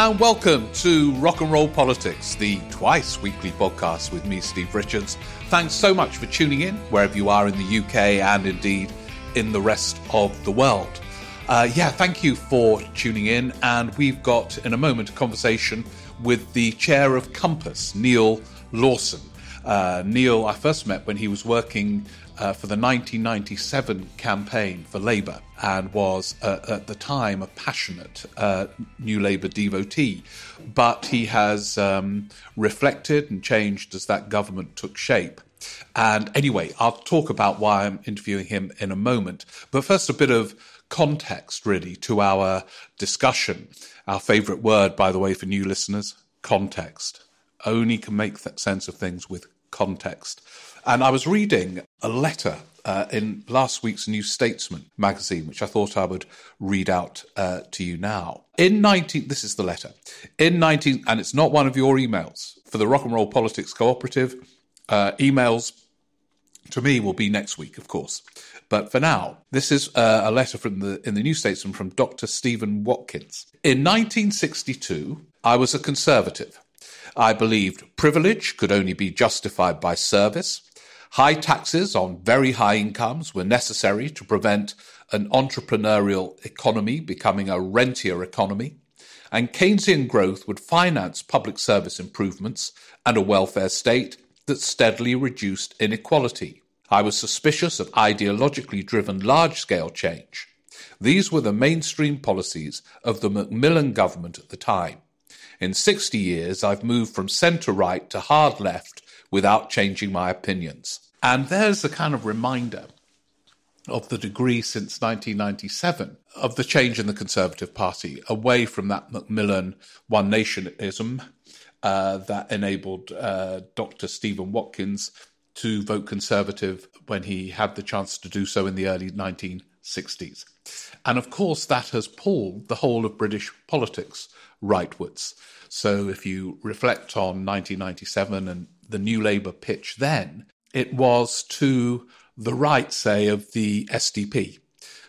And welcome to Rock and Roll Politics, the twice weekly podcast with me, Steve Richards. Thanks so much for tuning in wherever you are in the UK and indeed in the rest of the world. Uh, yeah, thank you for tuning in. And we've got in a moment a conversation with the chair of Compass, Neal Lawson. Uh, Neal, I first met when he was working uh, for the 1997 campaign for Labour and was uh, at the time a passionate uh, New Labour devotee. But he has um, reflected and changed as that government took shape. And anyway, I'll talk about why I'm interviewing him in a moment. But first, a bit of context, really, to our discussion. Our favourite word, by the way, for new listeners context. Only can make sense of things with context. And I was reading a letter uh, in last week's New Statesman magazine, which I thought I would read out uh, to you now. In 19, this is the letter. In 19, and it's not one of your emails for the Rock and Roll Politics Cooperative. Uh, emails to me will be next week, of course. But for now, this is uh, a letter from the in the New Statesman from Dr. Stephen Watkins. In 1962, I was a conservative. I believed privilege could only be justified by service. High taxes on very high incomes were necessary to prevent an entrepreneurial economy becoming a rentier economy. And Keynesian growth would finance public service improvements and a welfare state that steadily reduced inequality. I was suspicious of ideologically driven large scale change. These were the mainstream policies of the Macmillan government at the time. In 60 years, I've moved from centre right to hard left without changing my opinions. And there's a kind of reminder of the degree since 1997 of the change in the Conservative Party away from that Macmillan one nationism uh, that enabled uh, Dr. Stephen Watkins to vote Conservative when he had the chance to do so in the early 1960s. And of course, that has pulled the whole of British politics rightwards. So if you reflect on 1997 and the New Labour pitch then, it was to the right, say, of the SDP,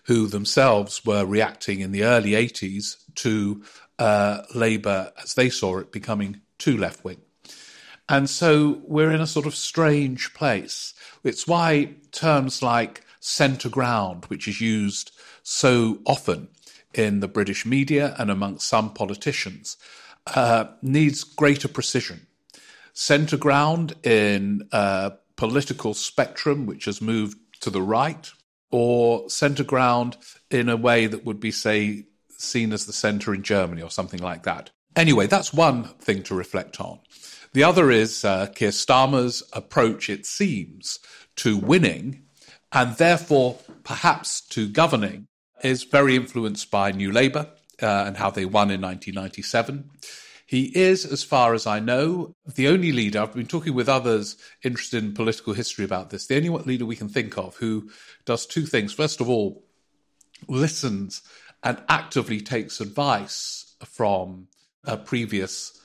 who themselves were reacting in the early 80s to uh, Labour, as they saw it, becoming too left wing. And so we're in a sort of strange place. It's why terms like centre ground, which is used so often in the British media and amongst some politicians, uh, needs greater precision. Centre ground in a political spectrum which has moved to the right, or centre ground in a way that would be, say, seen as the centre in Germany or something like that. Anyway, that's one thing to reflect on. The other is uh, Keir Starmer's approach, it seems, to winning and therefore perhaps to governing is very influenced by New Labour uh, and how they won in 1997. He is, as far as I know, the only leader. I've been talking with others interested in political history about this. The only leader we can think of who does two things. First of all, listens and actively takes advice from a previous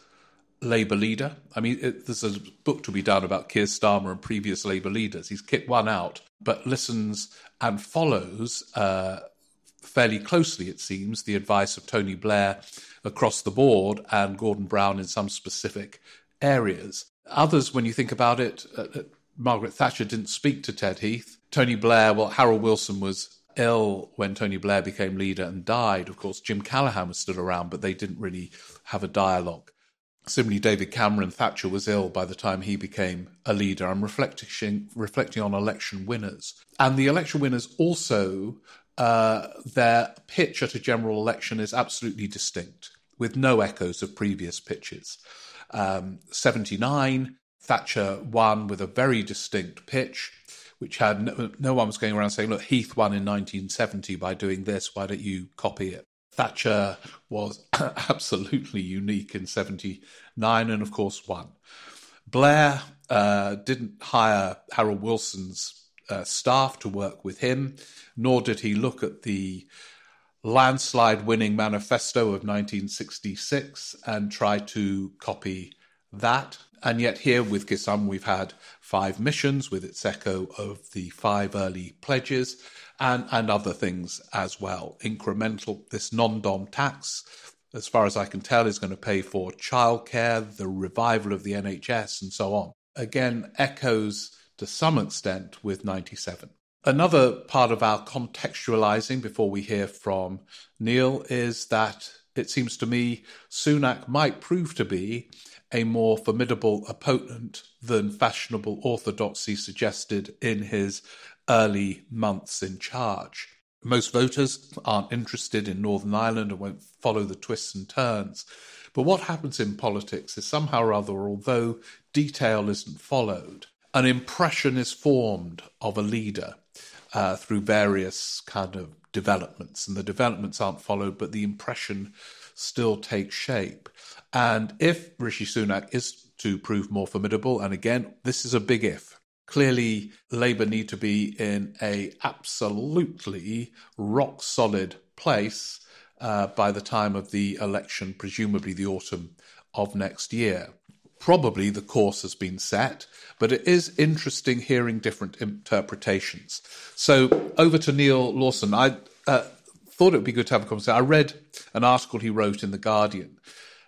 Labour leader. I mean, it, there's a book to be done about Keir Starmer and previous Labour leaders. He's kicked one out, but listens and follows uh, fairly closely, it seems, the advice of Tony Blair across the board and Gordon Brown in some specific areas. Others, when you think about it, uh, uh, Margaret Thatcher didn't speak to Ted Heath. Tony Blair, well, Harold Wilson was ill when Tony Blair became leader and died. Of course, Jim Callaghan was still around, but they didn't really have a dialogue. Similarly, David Cameron, Thatcher was ill by the time he became a leader. I'm reflecting, reflecting on election winners. And the election winners also uh, their pitch at a general election is absolutely distinct, with no echoes of previous pitches. Um, 79, Thatcher won with a very distinct pitch, which had no, no, one was going around saying, look, Heath won in 1970 by doing this, why don't you copy it? Thatcher was absolutely unique in 79 and, of course, won. Blair uh, didn't hire Harold Wilson's uh, staff to work with him, nor did he look at the landslide winning manifesto of 1966 and try to copy that. And yet, here with Keir Starmer, we've had five missions with its echo of the five early pledges and, and other things as well. Incremental, this non dom tax as far as I can tell, is going to pay for childcare, the revival of the NHS, and so on. Again, echoes to some extent with 97. Another part of our contextualizing before we hear from Neal is that it seems to me Sunak might prove to be a more formidable opponent than fashionable orthodoxy suggested in his early months in charge. Most voters aren't interested in Northern Ireland and won't follow the twists and turns. But what happens in politics is somehow or other, although detail isn't followed, an impression is formed of a leader uh, through various kind of developments. And the developments aren't followed, but the impression still takes shape. And if Rishi Sunak is to prove more formidable, and again, this is a big if, Clearly, Labour need to be in a absolutely rock solid place uh, by the time of the election, presumably the autumn of next year. Probably the course has been set, but it is interesting hearing different interpretations. So over to Neal Lawson. I uh, thought it would be good to have a conversation. I read an article he wrote in The Guardian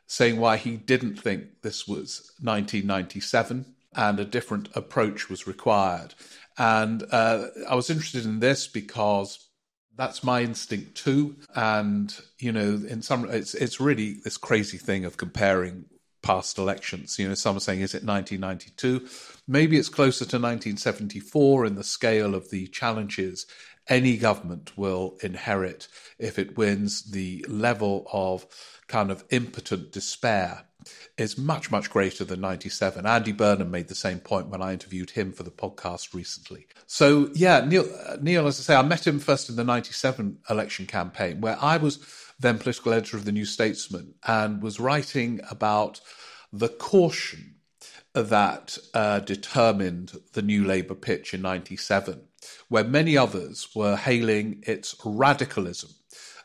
saying why he didn't think this was 1997 and a different approach was required. And uh, I was interested in this because that's my instinct too. And you know, in some, it's it's really this crazy thing of comparing past elections. You know, some are saying, is it 1992? Maybe it's closer to 1974 in the scale of the challenges any government will inherit if it wins the level of kind of impotent despair is much, much greater than 97. Andy Burnham made the same point when I interviewed him for the podcast recently. So, yeah, Neal, uh, Neal, as I say, I met him first in the 97 election campaign, where I was then political editor of the New Statesman and was writing about the caution that uh, determined the new Labour pitch in 97, where many others were hailing its radicalism,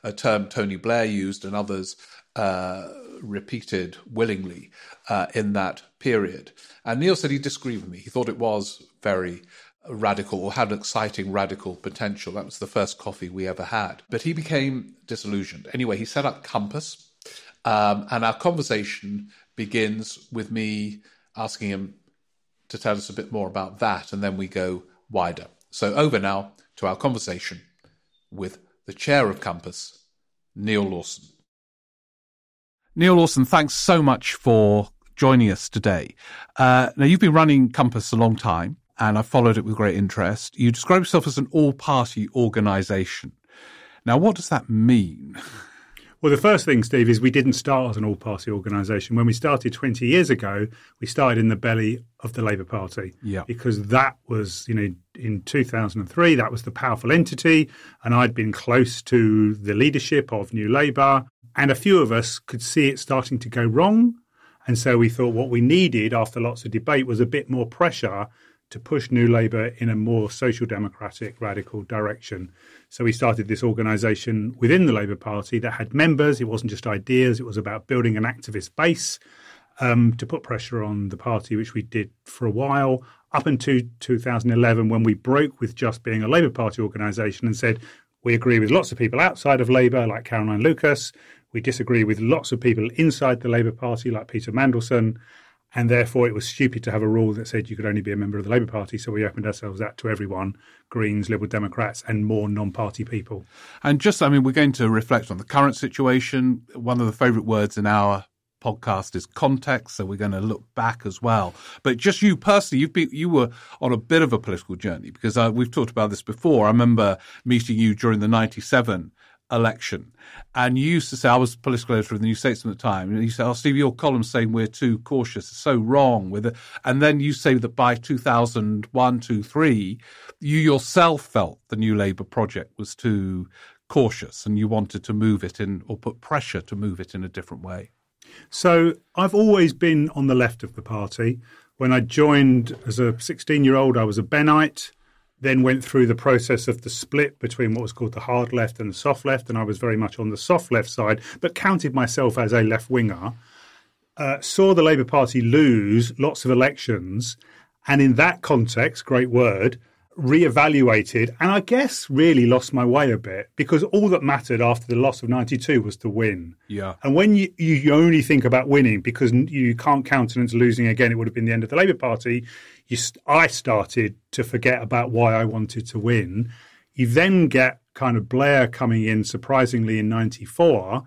a term Tony Blair used and others uh, repeated willingly uh, in that period. And Neal said he disagreed with me. He thought it was very radical or had an exciting radical potential. That was the first coffee we ever had. But he became disillusioned. Anyway, he set up Compass, um, and our conversation begins with me asking him to tell us a bit more about that, and then we go wider. So over now to our conversation with the chair of Compass, Neal Lawson. Neal Lawson, thanks so much for joining us today. Uh, now, you've been running Compass a long time, and I've followed it with great interest. You describe yourself as an all party organisation. Now, what does that mean? Well, the first thing, Steve, is we didn't start as an all party organisation. When we started 20 years ago, we started in the belly of the Labour Party. Yeah. Because that was, you know, in 2003, that was the powerful entity. And I'd been close to the leadership of New Labour. And a few of us could see it starting to go wrong. And so we thought what we needed after lots of debate was a bit more pressure to push New Labour in a more social democratic, radical direction. So we started this organisation within the Labour Party that had members. It wasn't just ideas, it was about building an activist base um, to put pressure on the party, which we did for a while, up until 2011 when we broke with just being a Labour Party organisation and said, we agree with lots of people outside of Labour, like Caroline Lucas. We disagree with lots of people inside the Labour Party, like Peter Mandelson. And therefore, it was stupid to have a rule that said you could only be a member of the Labour Party. So we opened ourselves out to everyone Greens, Liberal Democrats, and more non party people. And just, I mean, we're going to reflect on the current situation. One of the favourite words in our podcast is context, so we're going to look back as well. But just you personally, you've been you were on a bit of a political journey because uh, we've talked about this before. I remember meeting you during the '97 election. And you used to say, I was political editor of the New Statesman at the time, and you said, Oh, Steve, your column saying we're too cautious, it's so wrong with it. And then you say that by 2001, 2, 3, you yourself felt the New Labour project was too cautious and you wanted to move it in or put pressure to move it in a different way. So I've always been on the left of the party. When I joined as a 16 year old, I was a Bennite then went through the process of the split between what was called the hard left and the soft left, and I was very much on the soft left side, but counted myself as a left winger. Uh, saw the Labour Party lose lots of elections, and in that context, great word, reevaluated and I guess really lost my way a bit because all that mattered after the loss of 92 was to win. Yeah. And when you, you only think about winning because you can't countenance losing again, it would have been the end of the Labour Party. You, I started to forget about why I wanted to win. You then get kind of Blair coming in surprisingly in 94.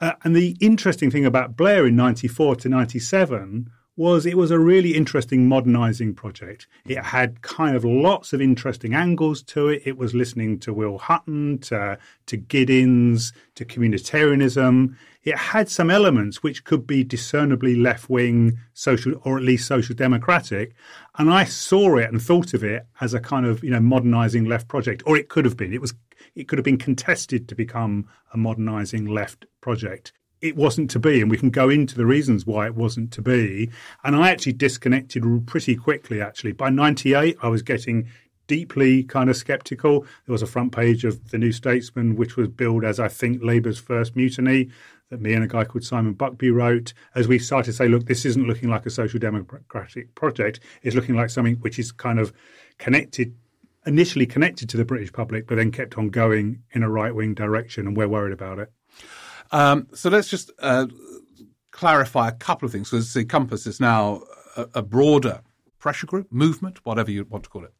Uh, and the interesting thing about Blair in 94 to 97 was it was a really interesting modernizing project. It had kind of lots of interesting angles to it. It was listening to Will Hutton, to, to Giddens, to communitarianism. It had some elements which could be discernibly left wing, social, or at least social democratic. And I saw it and thought of it as a kind of, you know, modernizing left project, or it could have been. It was, it could have been contested to become a modernizing left project it wasn't to be, and we can go into the reasons why it wasn't to be. And I actually disconnected pretty quickly, actually. By 98, I was getting deeply kind of skeptical. There was a front page of the New Statesman, which was billed as, I think, Labour's first mutiny, that me and a guy called Simon Buckby wrote, as we started to say, look, this isn't looking like a social democratic project. It's looking like something which is kind of connected initially connected to the British public, but then kept on going in a right wing direction, and we're worried about it. Um, so let's just uh, clarify a couple of things because the Compass is now a, a, broader pressure group, movement, whatever you want to call it.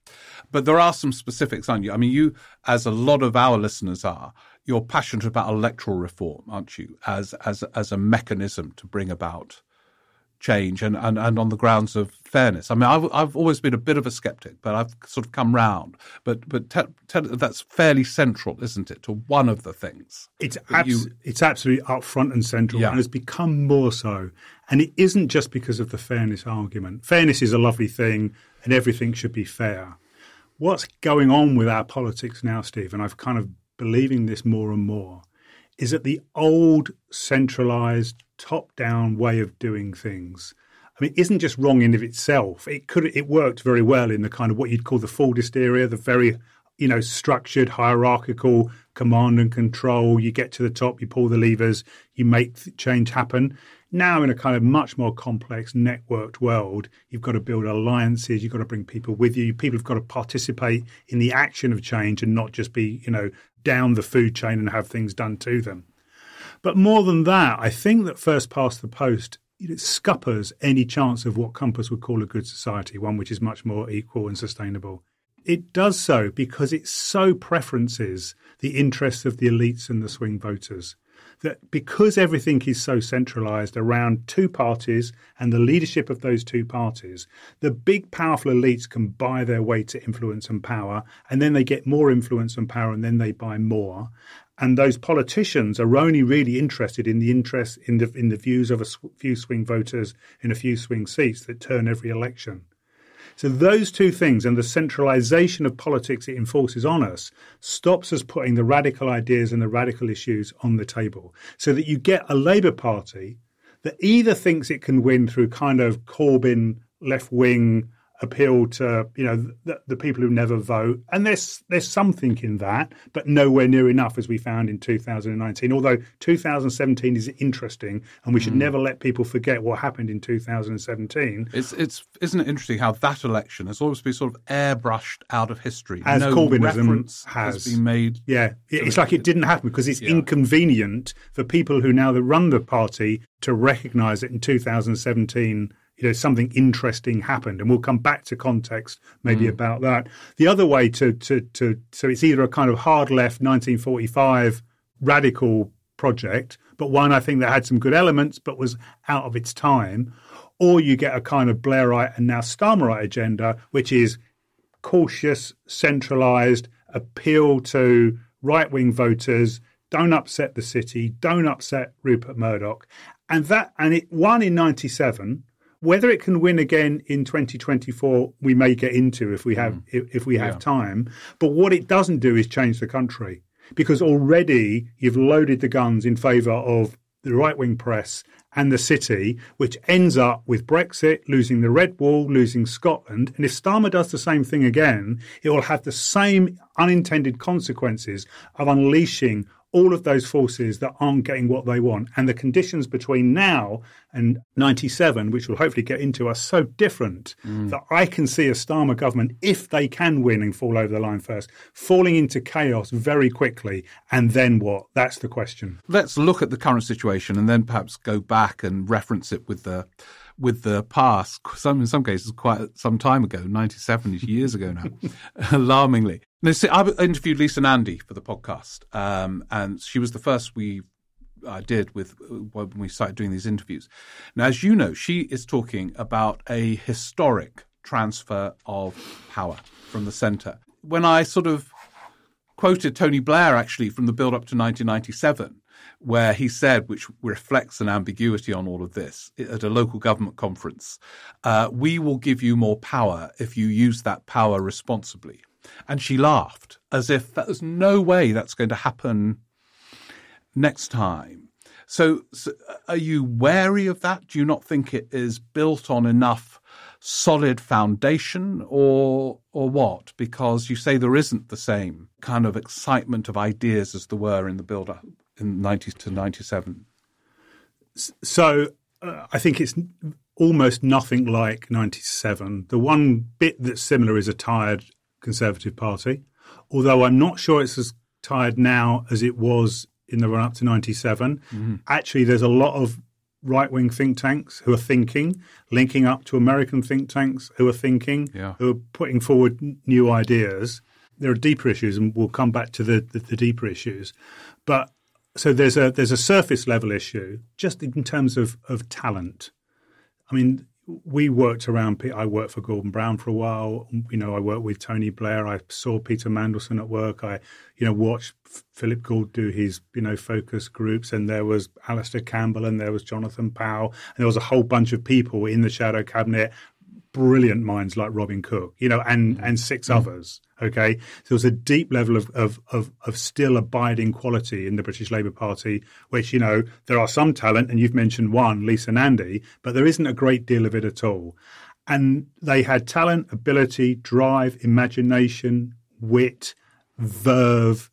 But there are some specifics on you. I mean, you, as a lot of our listeners are, you're passionate about electoral reform, aren't you? As as as a mechanism to bring about change and, and, and on the grounds of fairness. I mean, I've, I've always been a bit of a skeptic, but I've sort of come round. But but te- te- that's fairly central, isn't it, to one of the things? It's abs- you... it's absolutely up front and central, yeah. and has become more so. And it isn't just because of the fairness argument. Fairness is a lovely thing, and everything should be fair. What's going on with our politics now, Steve? And I've kind of believing this more and more is that the old centralized top down way of doing things I mean, isn't just wrong in of itself. It could it worked very well in the kind of what you'd call the Fordist area, the very you know structured hierarchical command and control. You get to the top, you pull the levers, you make change happen. Now, in a kind of much more complex, networked world, you've got to build alliances. You've got to bring people with you. People have got to participate in the action of change and not just be, you know, down the food chain and have things done to them. But more than that, I think that first past the post it scuppers any chance of what Compass would call a good society, one which is much more equal and sustainable. It does so because it so preferences the interests of the elites and the swing voters. That because everything is so centralized around two parties and the leadership of those two parties, the big powerful elites can buy their way to influence and power, and then they get more influence and power, and then they buy more and those politicians are only really interested in the interest in the in the views of a few swing voters in a few swing seats that turn every election. So those two things and the centralization of politics it enforces on us stops us putting the radical ideas and the radical issues on the table. So that you get a Labour Party that either thinks it can win through kind of Corbyn left wing appeal to you know the, the, people who never vote, and there's there's something in that, but nowhere near enough as we found in 2019. Although 2017 is interesting, and we should mm. never let people forget what happened in 2017. It's it's isn't it interesting how that election has always been sort of airbrushed out of history, as no Corbynism has. has been made. Yeah, it's like it didn't happen because it's yeah. inconvenient for people who now run the party to recognise it in 2017 you know something interesting happened, and we'll come back to context maybe mm. about that. The other way to to to so it's either a kind of hard left 1945 radical project, but one I think that had some good elements but was out of its time, or you get a kind of Blairite and now Starmerite agenda, which is cautious, centralized, appeal to right wing voters, don't upset the city, don't upset Rupert Murdoch. And that and it won in ninety seven whether it can win again in 2024, we may get into if we have mm. if, if, we have yeah. time. But what it doesn't do is change the country because already you've loaded the guns in favour of the right wing press and the city, which ends up with Brexit, losing the Red Wall, losing Scotland. And if Starmer does the same thing again, it will have the same unintended consequences of unleashing all of those forces that aren't getting what they want. And the conditions between now and 97, which we'll hopefully get into, are so different mm. that I can see a Starmer government, if they can win and fall over the line first, falling into chaos very quickly. And then what? That's the question. Let's look at the current situation and then perhaps go back and reference it with the with the past, some in some cases quite some time ago, 97 years ago now, alarmingly. Now, see, I interviewed Lisa Nandy for the podcast, um, and she was the first we I did with when we started doing these interviews. Now, as you know, she is talking about a historic transfer of power from the centre. When I sort of quoted Tony Blair actually from the build up to 1997, where he said, which reflects an ambiguity on all of this, at a local government conference, uh, we will give you more power if you use that power responsibly. And she laughed as if there's no way that's going to happen next time. So, so, are you wary of that? Do you not think it is built on enough solid foundation or or what? Because you say there isn't the same kind of excitement of ideas as there were in the build up in 90 to 97? So uh, I think it's almost nothing like 97. The one bit that's similar is a tired Conservative Party, although I'm not sure it's as tired now as it was in the run up to 97. Mm-hmm. Actually, there's a lot of right wing think tanks who are thinking, linking up to American think tanks who are thinking, yeah. who are putting forward new ideas. There are deeper issues, and we'll come back to the, the, the deeper issues. But so there's a there's a surface level issue just in terms of of talent. I mean, we worked around. I worked for Gordon Brown for a while. You know, I worked with Tony Blair. I saw Peter Mandelson at work. I, you know, watched Philip Gould do his, you know, focus groups. And there was Alastair Campbell and there was Jonathan Powell. And there was a whole bunch of people in the shadow cabinet brilliant minds like Robin Cook, you know, and and six mm. others. Okay, so there was a deep level of, of of of still abiding quality in the British Labour Party, which you know there are some talent, and you've mentioned one, Lisa Nandy, but there isn't a great deal of it at all. And they had talent, ability, drive, imagination, wit, verve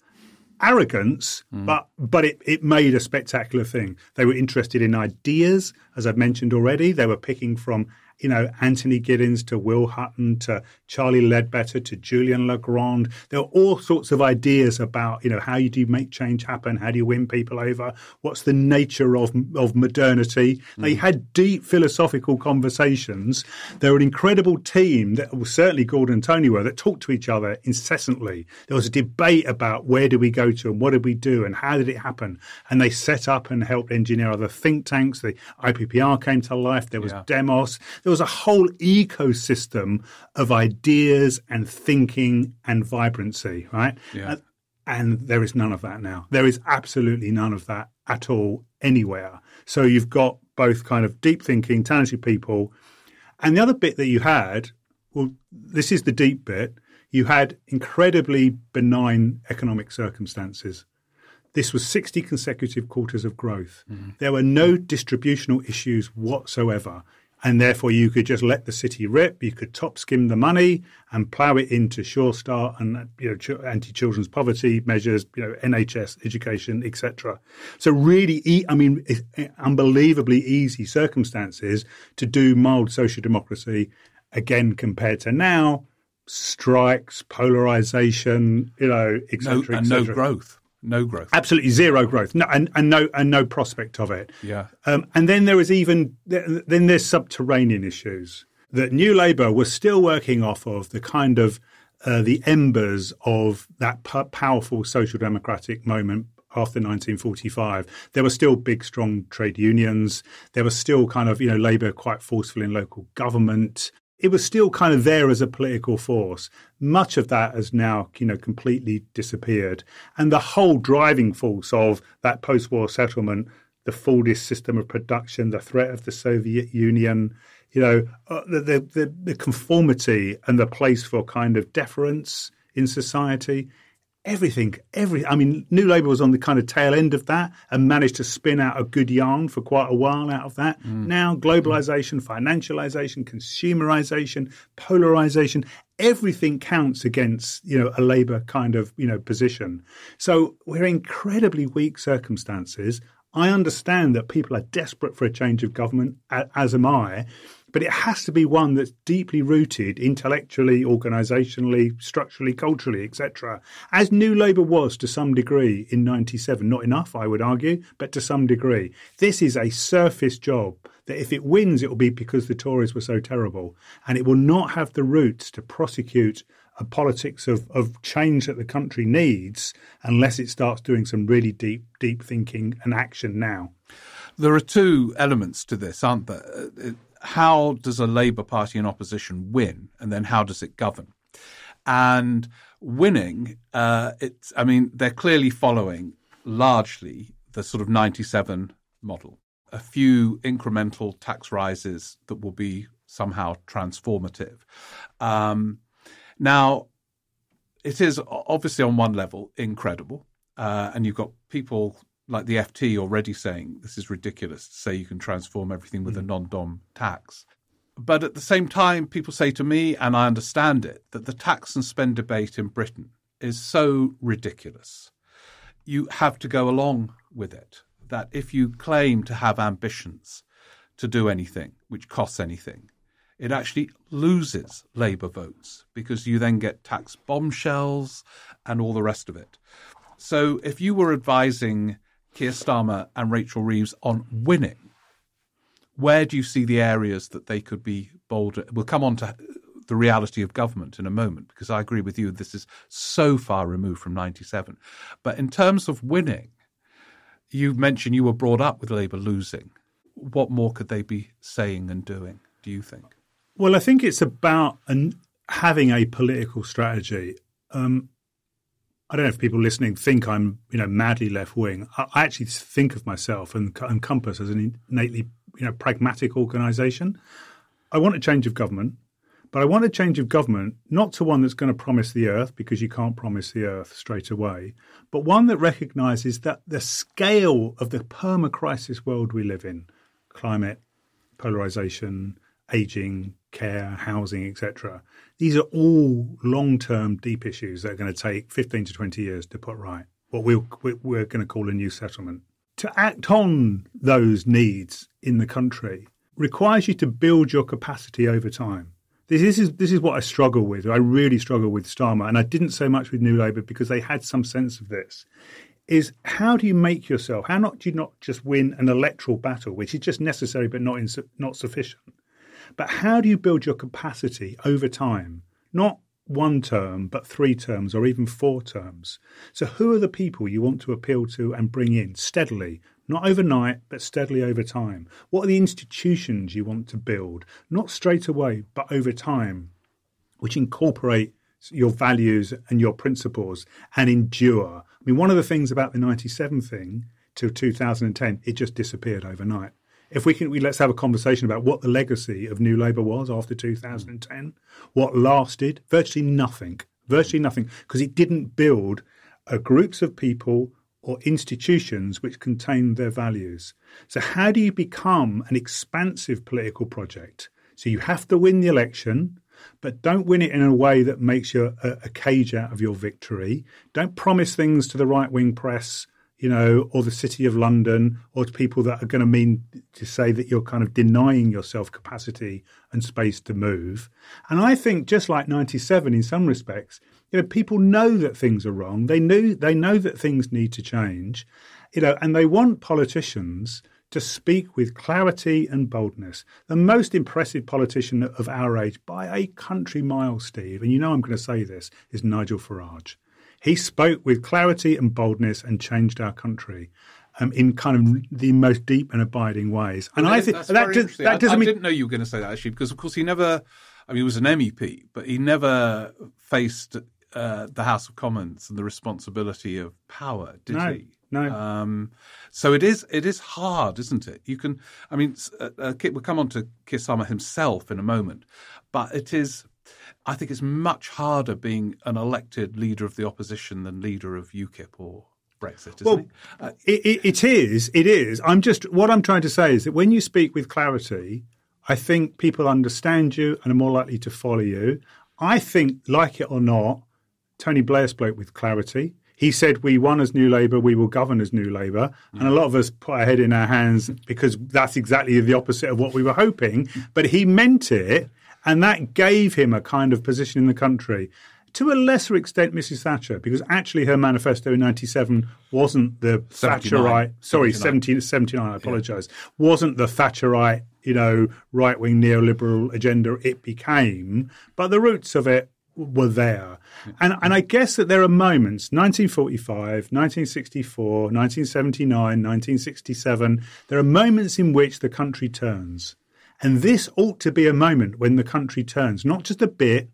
arrogance, mm. but but it, it made a spectacular thing. They were interested in ideas, as I've mentioned already. They were picking from you know, Anthony Giddens to Will Hutton to Charlie Leadbeater to Julian Le Grand. There are all sorts of ideas about, you know, how do you make change happen? How do you win people over? What's the nature of, of modernity? Mm. They had deep philosophical conversations. They were an incredible team that well, certainly Gordon and Tony were that talked to each other incessantly. There was a debate about where do we go to and what did we do and how did it happen? And they set up and helped engineer other think tanks. The IPPR came to life. There was yeah. Demos there was a whole ecosystem of ideas and thinking and vibrancy, right? Yeah. And, and there is none of that now. There is absolutely none of that at all anywhere. So you've got both kind of deep thinking, talented people. And the other bit that you had, well, this is the deep bit, you had incredibly benign economic circumstances. This was 60 consecutive quarters of growth. Mm-hmm. There were no distributional issues whatsoever and therefore you could just let the city rip. You could top skim the money and plough it into Sure Start and you know anti-children's poverty measures, you know NHS education, etc. So really, I mean, eh, unbelievably easy circumstances to do mild social democracy. Again, compared to now, strikes, polarization, you know, etc. No, and no growth no growth. Absolutely zero growth. No, and, and no and no prospect of it. Yeah. Um, and then there is even then there's subterranean issues that New Labour was still working off of the kind of uh, the embers of that p- powerful social democratic moment after 1945. There were still big, strong trade unions. There was still kind of, you know, Labour quite forceful in local government it was still kind of there as a political force. Much of that has now, you know, completely disappeared. And the whole driving force of that post-war settlement, the Fordist system of production, the threat of the Soviet Union, you know, uh, the, the, the conformity and the place for kind of deference in society, everything, every. I mean, New Labour was on the kind of tail end of that and managed to spin out a good yarn for quite a while out of that. Mm. Now, globalization, financialization, consumerization, polarization, everything counts against you know a Labour kind of you know position. So we're in incredibly weak circumstances. I understand that people are desperate for a change of government, as am I but it has to be one that's deeply rooted intellectually, organisationally, structurally, culturally, etc. As New Labour was to some degree in 97, not enough, I would argue, but to some degree. This is a surface job that if it wins, it will be because the Tories were so terrible. And it will not have the roots to prosecute a politics of, of change that the country needs unless it starts doing some really deep, deep thinking and action now. There are two elements to this, aren't there? Uh, How does a Labour Party in opposition win, and then how does it govern? And winning, uh, it's I mean they're clearly following largely the sort of '97 model. A few incremental tax rises that will be somehow transformative. Um, now, it is obviously on one level incredible, uh, and you've got people like the FT already saying this is ridiculous to say you can transform everything with mm. a non-dom tax. But at the same time, people say to me, and I understand it, that the tax and spend debate in Britain is so ridiculous. You have to go along with it. That if you claim to have ambitions to do anything which costs anything, it actually loses Labour votes because you then get tax bombshells and all the rest of it. So if you were advising Keir Starmer and Rachel Reeves on winning, where do you see the areas that they could be bolder? We'll come on to the reality of government in a moment because I agree with you. This is so far removed from 97. But in terms of winning, you mentioned you were brought up with Labour losing. What more could they be saying and doing, do you think? Well, I think it's about an, having a political strategy. Um, I don't know if people listening think I'm, you know, madly left wing. I, actually think of myself and, and Compass as an innately, you know, pragmatic organisation. I want a change of government, but I want a change of government not to one that's going to promise the earth because you can't promise the earth straight away, but one that recognises that the scale of the perma crisis world we live in, climate, polarisation, aging, care, housing, etc. These are all long term deep issues that are going to take 15 to 20 years to put right, what we're, we're going to call a new settlement. To act on those needs in the country requires you to build your capacity over time. This, this, is this is what I struggle with. I really struggle with Starmer, and I didn't so much with New Labour because they had some sense of this. Is how do you make yourself? How not do you not just win an electoral battle, which is just necessary but not not sufficient? But how do you build your capacity over time? Not one term, but three terms or even four terms. So, who are the people you want to appeal to and bring in steadily, not overnight, but steadily over time? What are the institutions you want to build, not straight away, but over time, which incorporate your values and your principles and endure? I mean, one of the things about the 97 thing to 2010, it just disappeared overnight if we can, we, let's have a conversation about what the legacy of New Labour was after 2010, what lasted, virtually nothing, virtually nothing, because it didn't build uh, groups of people or institutions which contain their values. So, how do you become an expansive political project? So, you have to win the election, but don't win it in a way that makes you a, a cage out of your victory. Don't promise things to the right wing press you know, or the City of London, or to people that are going to mean to say that you're kind of denying yourself capacity and space to move. And I think, just like '97, in some respects, you know, people know that things are wrong. They know they know that things need to change, you know, and they want politicians to speak with clarity and boldness. The most impressive politician of our age, by a country mile, Steve, and you know I'm going to say this, is Nigel Farage. He spoke with clarity and boldness and changed our country. Um, in kind of the most deep and abiding ways, and I think that, does, that doesn't I, I mean. I didn't know you were going to say that actually, because of course he never. I mean, he was an MEP, but he never faced uh, the House of Commons and the responsibility of power, did no, he? No. Um, so it is. It is hard, isn't it? You can. I mean, uh, uh, we'll come on to Starmer himself in a moment, but it is I think it's much harder being an elected leader of the opposition than leader of UKIP or Brexit, well, it? Uh, it, it is. It is. I'm just what I'm trying to say is that when you speak with clarity, I think people understand you and are more likely to follow you. I think, like it or not, Tony Blair spoke with clarity. He said, We won as New Labour, we will govern as New Labour. Mm. And a lot of us put our head in our hands because that's exactly the opposite of what we were hoping. But he meant it, and that gave him a kind of position in the country. To a lesser extent, Mrs. Thatcher, because actually her manifesto in 97 wasn't the 79. Thatcherite, sorry, 79, 79 I apologise, yeah. wasn't the Thatcherite, you know, right wing neoliberal agenda it became, but the roots of it were there. And, and I guess that there are moments, 1945, 1964, 1979, 1967, there are moments in which the country turns. And this ought to be a moment when the country turns, not just a bit,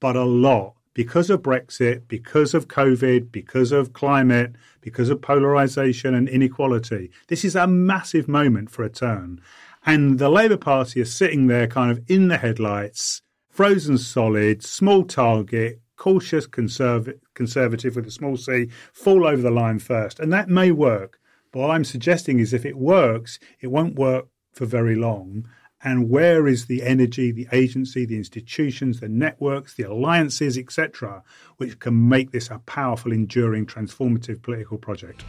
but a lot. Because of Brexit, because of COVID, because of climate, because of polarisation and inequality. This is a massive moment for a turn. And the Labour Party is sitting there kind of in the headlights, frozen solid, small target, cautious conserv- conservative with a small c, fall over the line first. And that may work. But what I'm suggesting is if it works, it won't work for very long. And where is the energy, the agency, the institutions, the networks, the alliances, etc., which can make this a powerful, enduring, transformative political project?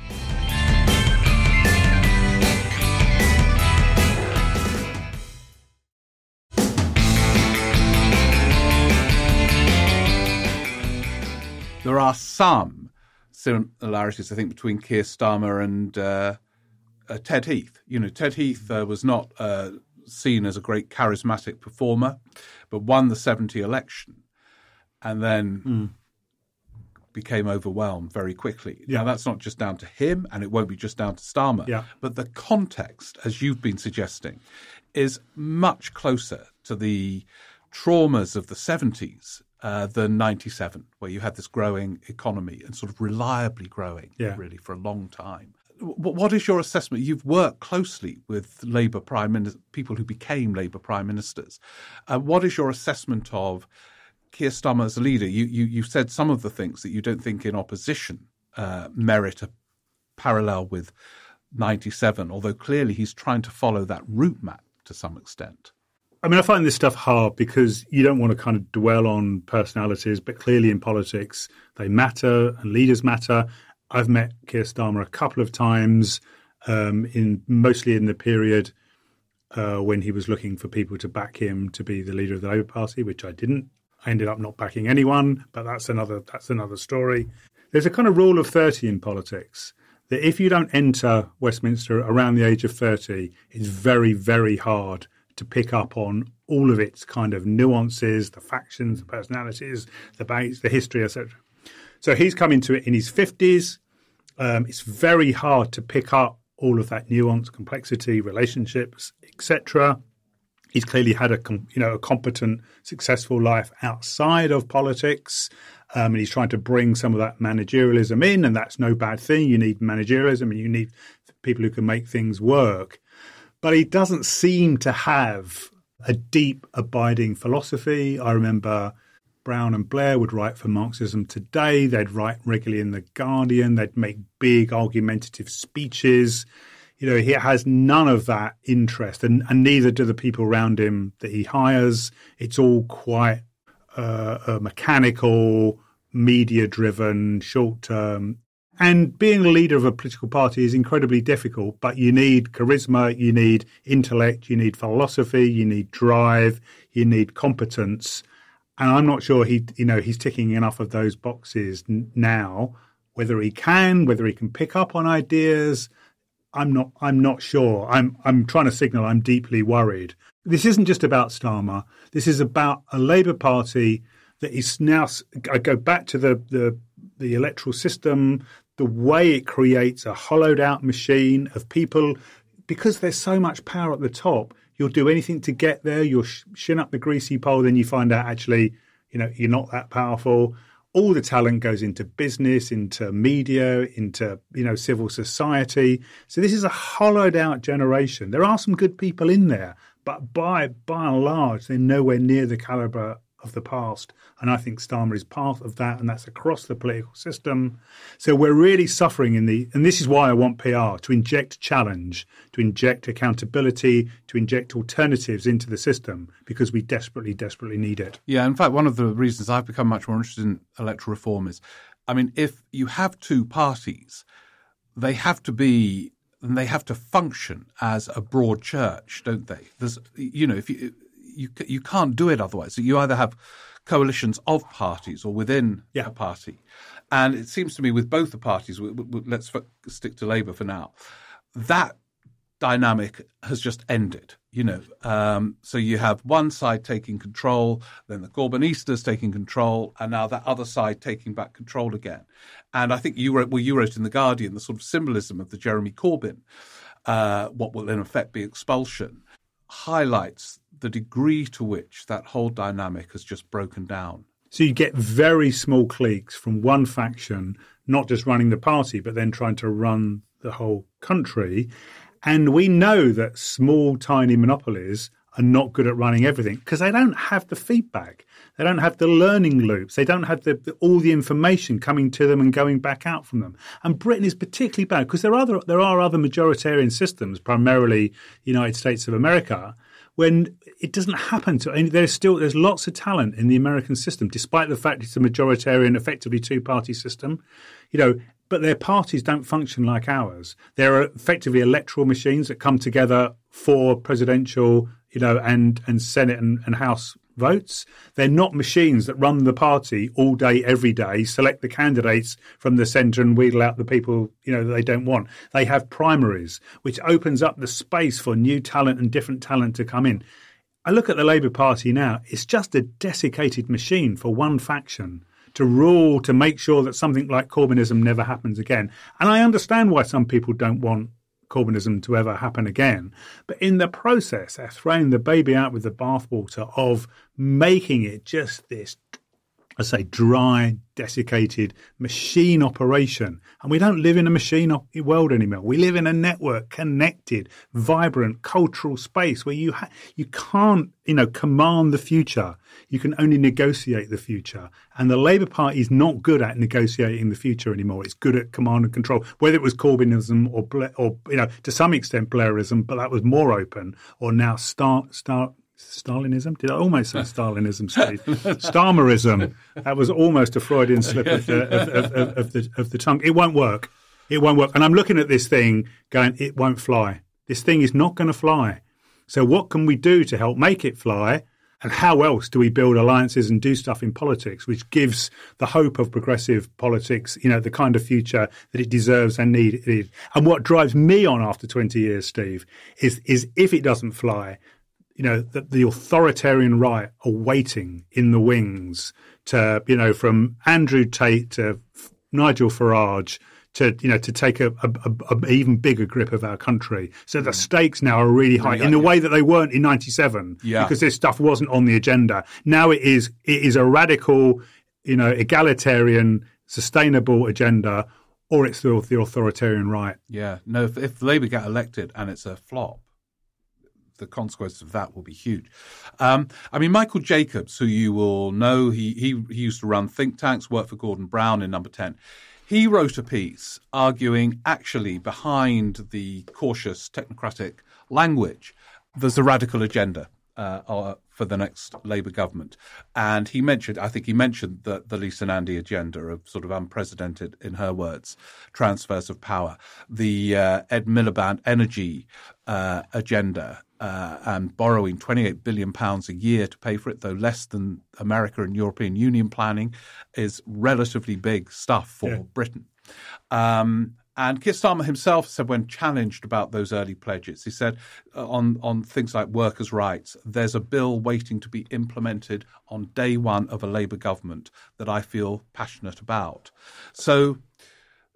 There are some similarities, I think, between Keir Starmer and uh, uh, Ted Heath. You know, Ted Heath uh, was not uh, seen as a great charismatic performer, but won the 70 election and then mm. became overwhelmed very quickly. Yeah. Now, that's not just down to him, and it won't be just down to Starmer, yeah. but the context, as you've been suggesting, is much closer to the traumas of the 70s uh, than 97, where you had this growing economy and sort of reliably growing, yeah. really, for a long time. What is your assessment? You've worked closely with Labour prime minister, people who became Labour prime ministers. Uh, what is your assessment of Keir Starmer as a leader? You, you, you said some of the things that you don't think in opposition uh, merit a parallel with 97, although clearly he's trying to follow that route map to some extent. I mean, I find this stuff hard because you don't want to kind of dwell on personalities, but clearly in politics, they matter and leaders matter. I've met Keir Starmer a couple of times, um, in mostly in the period uh, when he was looking for people to back him to be the leader of the Labour Party, which I didn't. I ended up not backing anyone, but that's another that's another story. There's a kind of rule of thirty in politics that if you don't enter Westminster around the age of thirty, it's very very hard to pick up on all of its kind of nuances, the factions, the personalities, the debates, the history, etc. So he's come into it in his 50s. Um, it's very hard to pick up all of that nuance, complexity, relationships, etc. He's clearly had a you know a competent, successful life outside of politics, um, and he's trying to bring some of that managerialism in, and that's no bad thing. You need managerialism, and you need people who can make things work but he doesn't seem to have a deep, abiding philosophy. I remember Brown and Blair would write for Marxism Today. They'd write regularly in The Guardian. They'd make big argumentative speeches. You know, he has none of that interest, and, and neither do the people around him that he hires. It's all quite uh, mechanical, media driven, short term and being a leader of a political party is incredibly difficult, but you need charisma, you need intellect, you need philosophy, you need drive, you need competence. And I'm not sure he, you know, he's ticking enough of those boxes now. Whether he can, whether he can pick up on ideas, I'm not. I'm not sure. I'm. I'm trying to signal I'm deeply worried. This isn't just about Starmer. This is about a Labour Party that is now. I go back to the the the electoral system, the way it creates a hollowed out machine of people, because there's so much power at the top, you'll do anything to get there. You'll shin up the greasy pole, then you find out actually, you know, you're not that powerful. All the talent goes into business, into media, into you know civil society. So this is a hollowed out generation. There are some good people in there, but by by and large, they're nowhere near the caliber of the past. And I think Starmer is part of that, and that's across the political system. So we're really suffering in the, and this is why I want PR to inject challenge, to inject accountability, to inject alternatives into the system because we desperately, desperately need it. Yeah, in fact, one of the reasons I've become much more interested in electoral reform is, I mean, if you have two parties, they have to be and they have to function as a broad church, don't they? There's, you know, if you you you can't do it otherwise. You either have coalitions of parties or within yeah. a party, and it seems to me with both the parties, let's stick to Labour for now. That dynamic has just ended. You know, um, so you have one side taking control, then the Corbynistas taking control, and now that other side taking back control again. And I think you wrote, well, you wrote in the Guardian the sort of symbolism of the Jeremy Corbyn, uh, what will in effect be expulsion, highlights the degree to which that whole dynamic has just broken down. So you get very small cliques from one faction, not just running the party, but then trying to run the whole country. And we know that small, tiny monopolies are not good at running everything because they don't have the feedback. They don't have the learning loops. They don't have the, the, all the information coming to them and going back out from them. And Britain is particularly bad because there are other, there are other majoritarian systems, primarily United States of America, when it doesn't happen to and there's still there's lots of talent in the American system, despite the fact it's a majoritarian, effectively two party system. You know, but their parties don't function like ours. They're effectively electoral machines that come together for presidential, you know, and and Senate and, and House votes. They're not machines that run the party all day, every day, select the candidates from the centre and wheedle out the people, you know, that they don't want. They have primaries, which opens up the space for new talent and different talent to come in. I look at the Labour Party now, it's just a desiccated machine for one faction to rule to make sure that something like Corbynism never happens again. And I understand why some people don't want Corbynism to ever happen again. But in the process, they're throwing the baby out with the bathwater of making it just this I say dry, desiccated machine operation. And we don't live in a machine world anymore. We live in a network, connected, vibrant, cultural space where you ha- you can't, you know, command the future. You can only negotiate the future. And the Labour Party is not good at negotiating the future anymore. It's good at command and control, whether it was Corbynism or, or you know, to some extent Blairism, but that was more open, or now start, start, Stalinism? Did I almost say Stalinism, Steve? Starmerism. That was almost a Freudian slip of the, of, of, of, the, of the tongue. It won't work. It won't work. And I'm looking at this thing going, it won't fly. This thing is not going to fly. So what can we do to help make it fly? And how else do we build alliances and do stuff in politics, which gives the hope of progressive politics, you know, the kind of future that it deserves and needs? And what drives me on after 20 years, Steve, is, is if it doesn't fly, you know, that the authoritarian right are waiting in the wings to, you know, from Andrew Tate to Nigel Farage to, you know, to take a, a, a, a even bigger grip of our country. So the mm. stakes now are really high in the way that they weren't in 97 yeah. because this stuff wasn't on the agenda. Now it is, it is a radical, you know, egalitarian, sustainable agenda or it's the, the authoritarian right. Yeah. No, if, if Labour get elected and it's a flop, the consequences of that will be huge. Um, I mean, Michael Jacobs, who you will know, he, he, he used to run think tanks, worked for Gordon Brown in Number 10. He wrote a piece arguing actually behind the cautious technocratic language, there's a radical agenda. Uh, uh for the next Labour government. And he mentioned, I think he mentioned the, the Lisa Nandy agenda of sort of unprecedented, in her words, transfers of power, the uh, Ed Miliband energy uh, agenda, uh, and borrowing 28 billion pounds a year to pay for it, though less than America and European Union planning, is relatively big stuff for yeah. Britain. Um, and Keir Starmer himself said, when challenged about those early pledges, he said uh, on on things like workers' rights, there's a bill waiting to be implemented on day one of a Labour government that I feel passionate about. So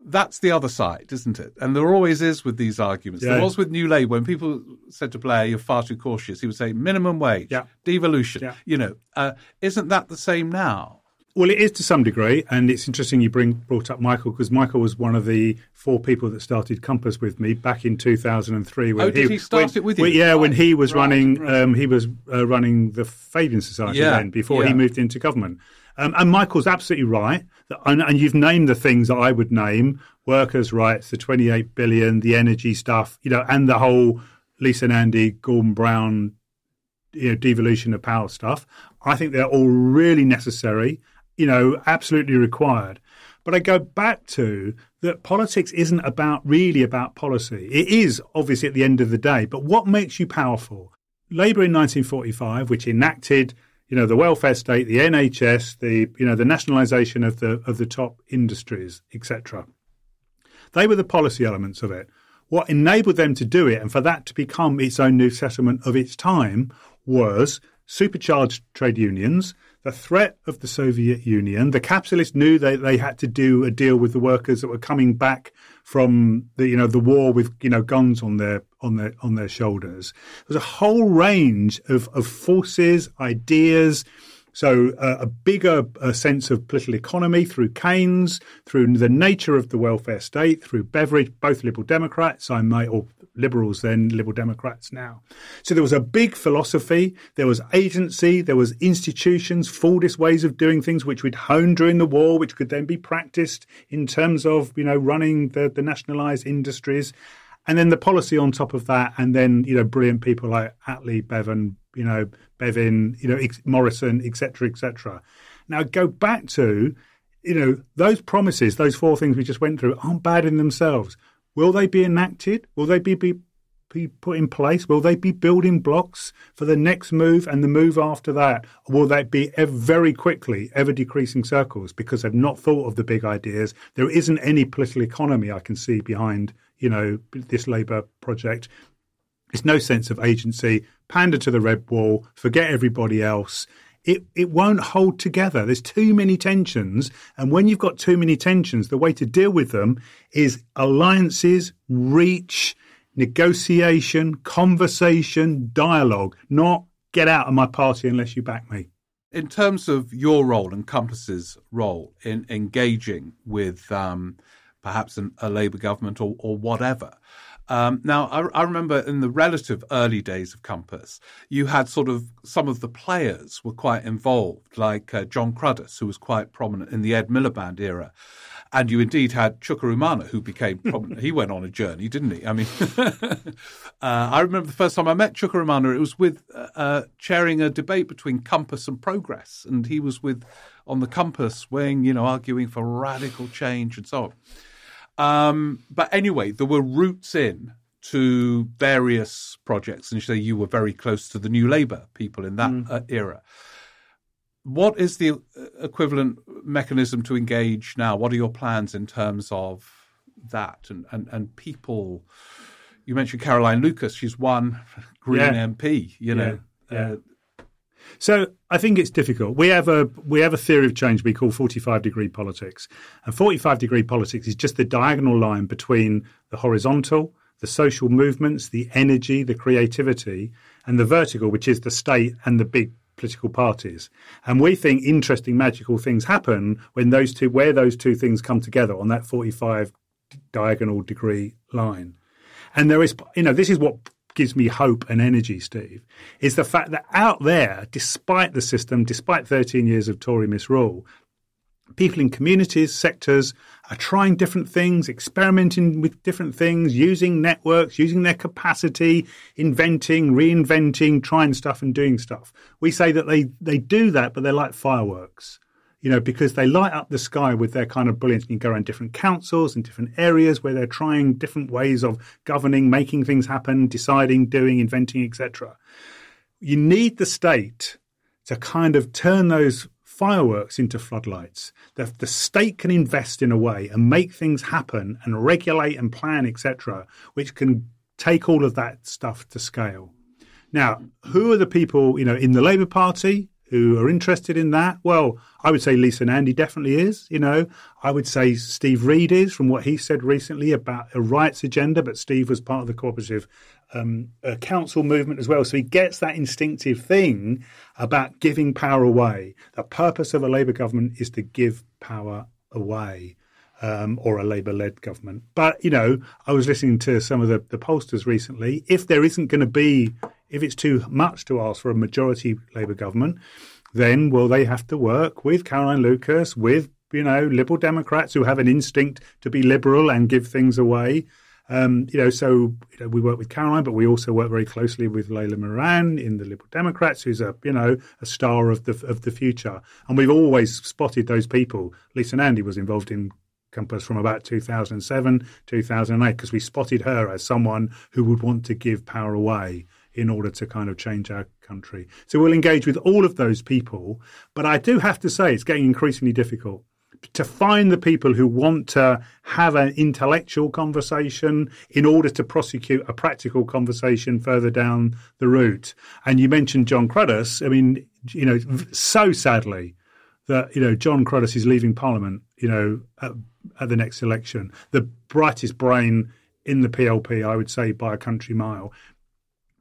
that's the other side, isn't it? And there always is with these arguments. Yeah. There was with New Labour when people said to Blair, "You're far too cautious." He would say, "Minimum wage, yeah. devolution." Yeah. You know, uh, isn't that the same now? Well, it is to some degree, and it's interesting you bring brought up Michael because Michael was one of the four people that started Compass with me back in 2003. When oh, did he, he start when, it with you? yeah, right. when he was right, running, right. Um, he was uh, running the Fabian Society yeah, then before yeah. he moved into government. Um, and Michael's absolutely right, and, and you've named the things that I would name: workers' rights, the 28 billion, the energy stuff, you know, and the whole Lisa Nandy, Gordon Brown, you know, devolution of power stuff. I think they're all really necessary you know, absolutely required. But I go back to that politics isn't about really about policy. It is obviously at the end of the day, but what makes you powerful? Labour in 1945, which enacted, you know, the welfare state, the NHS, the you know the nationalisation of the of the top industries, etc. They were the policy elements of it. What enabled them to do it, and for that to become its own new settlement of its time, was supercharged trade unions the threat of the Soviet Union. The capitalists knew that they had to do a deal with the workers that were coming back from the you know the war with you know guns on their on their on their shoulders. There's a whole range of of forces, ideas. So uh, a bigger uh, sense of political economy through Keynes, through the nature of the welfare state, through Beveridge, both Liberal Democrats, I might, or Liberals then, Liberal Democrats now. So there was a big philosophy, there was agency, there was institutions, Fordist ways of doing things which we'd honed during the war, which could then be practiced in terms of, you know, running the, the nationalised industries. And then the policy on top of that, and then, you know, brilliant people like Attlee, Bevan, you know, Bevin, you know, Morrison, etc., etc. Now go back to, you know, those promises, those four things we just went through aren't bad in themselves. Will they be enacted? Will they be, be, be put in place? Will they be building blocks for the next move and the move after that? Or will they be very quickly ever decreasing circles because they've not thought of the big ideas? There isn't any political economy I can see behind, you know, this Labour project. There's no sense of agency. Pander to the red wall. Forget everybody else it, it won't hold together. There's too many tensions. And when you've got too many tensions, the way to deal with them is alliances, reach, negotiation, conversation, dialogue, not get out of my party unless you back me. In terms of your role and Compass's role in engaging with um, perhaps an, a Labour government or, or whatever, um, now, I, I, remember in the relative early days of Compass, you had sort of some of the players were quite involved, like uh, John Cruddas, who was quite prominent in the Ed Miliband era. And you indeed had Chuka Umunna, who became prominent. he went on a journey, didn't he? I mean, uh, I remember the first time I met Chuka Umunna, it was with uh, uh, chairing a debate between Compass and Progress. And he was with on the Compass wing, you know, arguing for radical change and so on. Um, but anyway, there were routes in to various projects, and you say you were very close to the New Labour people in that mm. uh, era. What is the uh, equivalent mechanism to engage now? What are your plans in terms of that and, and, and people? You mentioned Caroline Lucas; she's one Green yeah. MP. You know, yeah. Yeah. Uh, so I think it's difficult. We have a we have a theory of change we call 45 degree politics. And 45 degree politics is just the diagonal line between the horizontal, the social movements, the energy, the creativity, and the vertical, which is the state and the big political parties. And we think interesting magical things happen when those two where those two things come together on that 45 diagonal degree line. And there is you know this is what gives me hope and energy, Steve, is the fact that out there, despite the system, despite 13 years of Tory misrule, people in communities, sectors are trying different things, experimenting with different things, using networks, using their capacity, inventing, reinventing, trying stuff and doing stuff. We say that they, they do that, but they're like fireworks you know, because they light up the sky with their kind of brilliance. You can go around different councils and different areas where they're trying different ways of governing, making things happen, deciding, doing, inventing, etc. You need the state to kind of turn those fireworks into floodlights. The, the state can invest in a way and make things happen and regulate and plan, etc., which can take all of that stuff to scale. Now, who are the people, you know, in the Labour Party? Who are interested in that? Well, I would say Lisa Nandy definitely is. You know, I would say Steve Reed is from what he said recently about a rights agenda, but Steve was part of the cooperative um, uh, council movement as well. So he gets that instinctive thing about giving power away. The purpose of a Labour government is to give power away. Um, or a Labour led government. But, you know, I was listening to some of the, the pollsters recently. If there isn't going to be if it's too much to ask for a majority Labour government, then will they have to work with Caroline Lucas, with you know Liberal Democrats who have an instinct to be liberal and give things away? Um, you know, so you know, we work with Caroline, but we also work very closely with Layla Moran in the Liberal Democrats, who's a you know a star of the of the future. And we've always spotted those people. Lisa Nandy was involved in Compass from about 2007, 2008, because we spotted her as someone who would want to give power away in order to kind of change our country. So we'll engage with all of those people. But I do have to say, it's getting increasingly difficult to find the people who want to have an intellectual conversation in order to prosecute a practical conversation further down the route. And you mentioned John Cruddas. I mean, you know, so sadly that, you know, John Cruddas is leaving Parliament, you know, at, at the next election. The brightest brain in the PLP, I would say, by a country mile.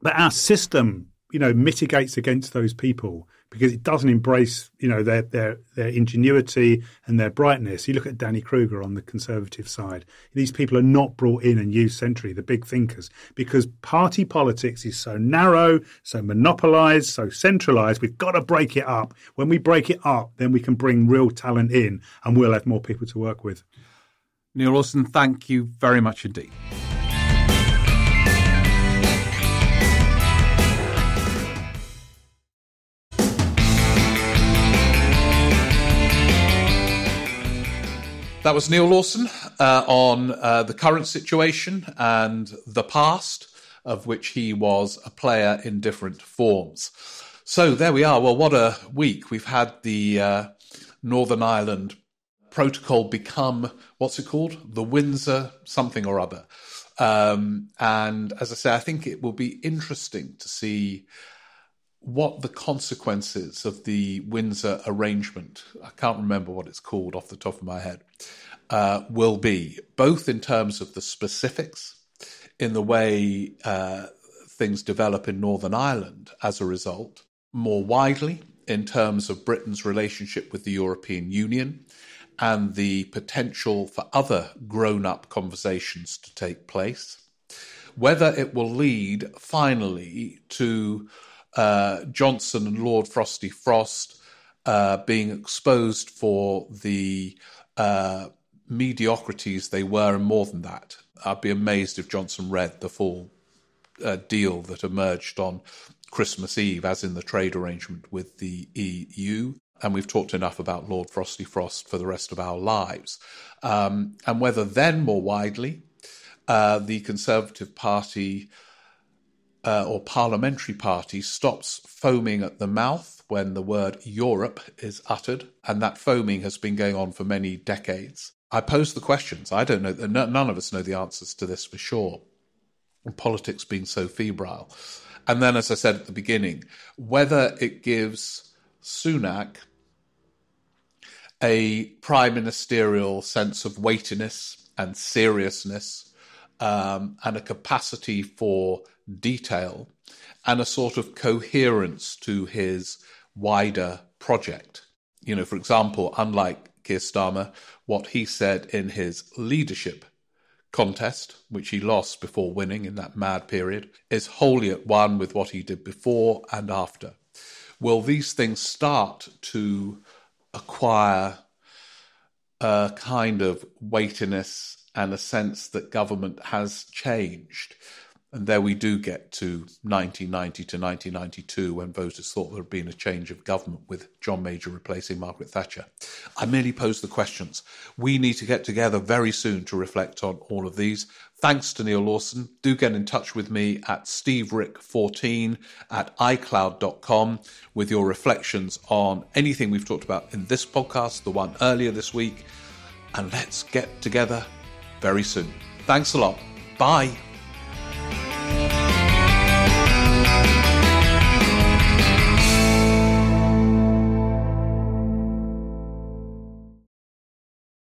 But our system, you know, mitigates against those people because it doesn't embrace, you know, their their their ingenuity and their brightness. You look at Danny Kruger on the conservative side; these people are not brought in and used centrally, the big thinkers, because party politics is so narrow, so monopolised, so centralised. We've got to break it up. When we break it up, then we can bring real talent in, and we'll have more people to work with. Neal Lawson, thank you very much indeed. That was Neal Lawson uh, on uh, the current situation and the past, of which he was a player in different forms. So there we are. Well, what a week. We've had the uh, Northern Ireland protocol become, what's it called? The Windsor something or other. Um, and as I say, I think it will be interesting to see what the consequences of the Windsor arrangement, I can't remember what it's called off the top of my head, uh, will be, both in terms of the specifics, in the way uh, things develop in Northern Ireland as a result, more widely in terms of Britain's relationship with the European Union and the potential for other grown up conversations to take place, whether it will lead finally to uh, Johnson and Lord Frosty Frost uh, being exposed for the uh, mediocrities they were, and more than that. I'd be amazed if Johnson read the full uh, deal that emerged on Christmas Eve, as in the trade arrangement with the EU. And we've talked enough about Lord Frosty Frost for the rest of our lives. Um, and whether then, more widely, uh, the Conservative Party uh, or parliamentary party stops foaming at the mouth when the word Europe is uttered, and that foaming has been going on for many decades. I pose the questions. I don't know. None of us know the answers to this for sure. Politics being so febrile. And then, as I said at the beginning, whether it gives Sunak a prime ministerial sense of weightiness and seriousness um, and a capacity for detail and a sort of coherence to his wider project. You know, for example, unlike Keir Starmer, what he said in his leadership contest, which he lost before winning in that mad period, is wholly at one with what he did before and after. Will these things start to acquire a kind of weightiness and a sense that government has changed? And there we do get to 1990 to 1992 when voters thought there had been a change of government with John Major replacing Margaret Thatcher. I merely pose the questions. We need to get together very soon to reflect on all of these. Thanks to Neal Lawson. Do get in touch with me at steverick14 at icloud.com with your reflections on anything we've talked about in this podcast, the one earlier this week. And let's get together very soon. Thanks a lot. Bye.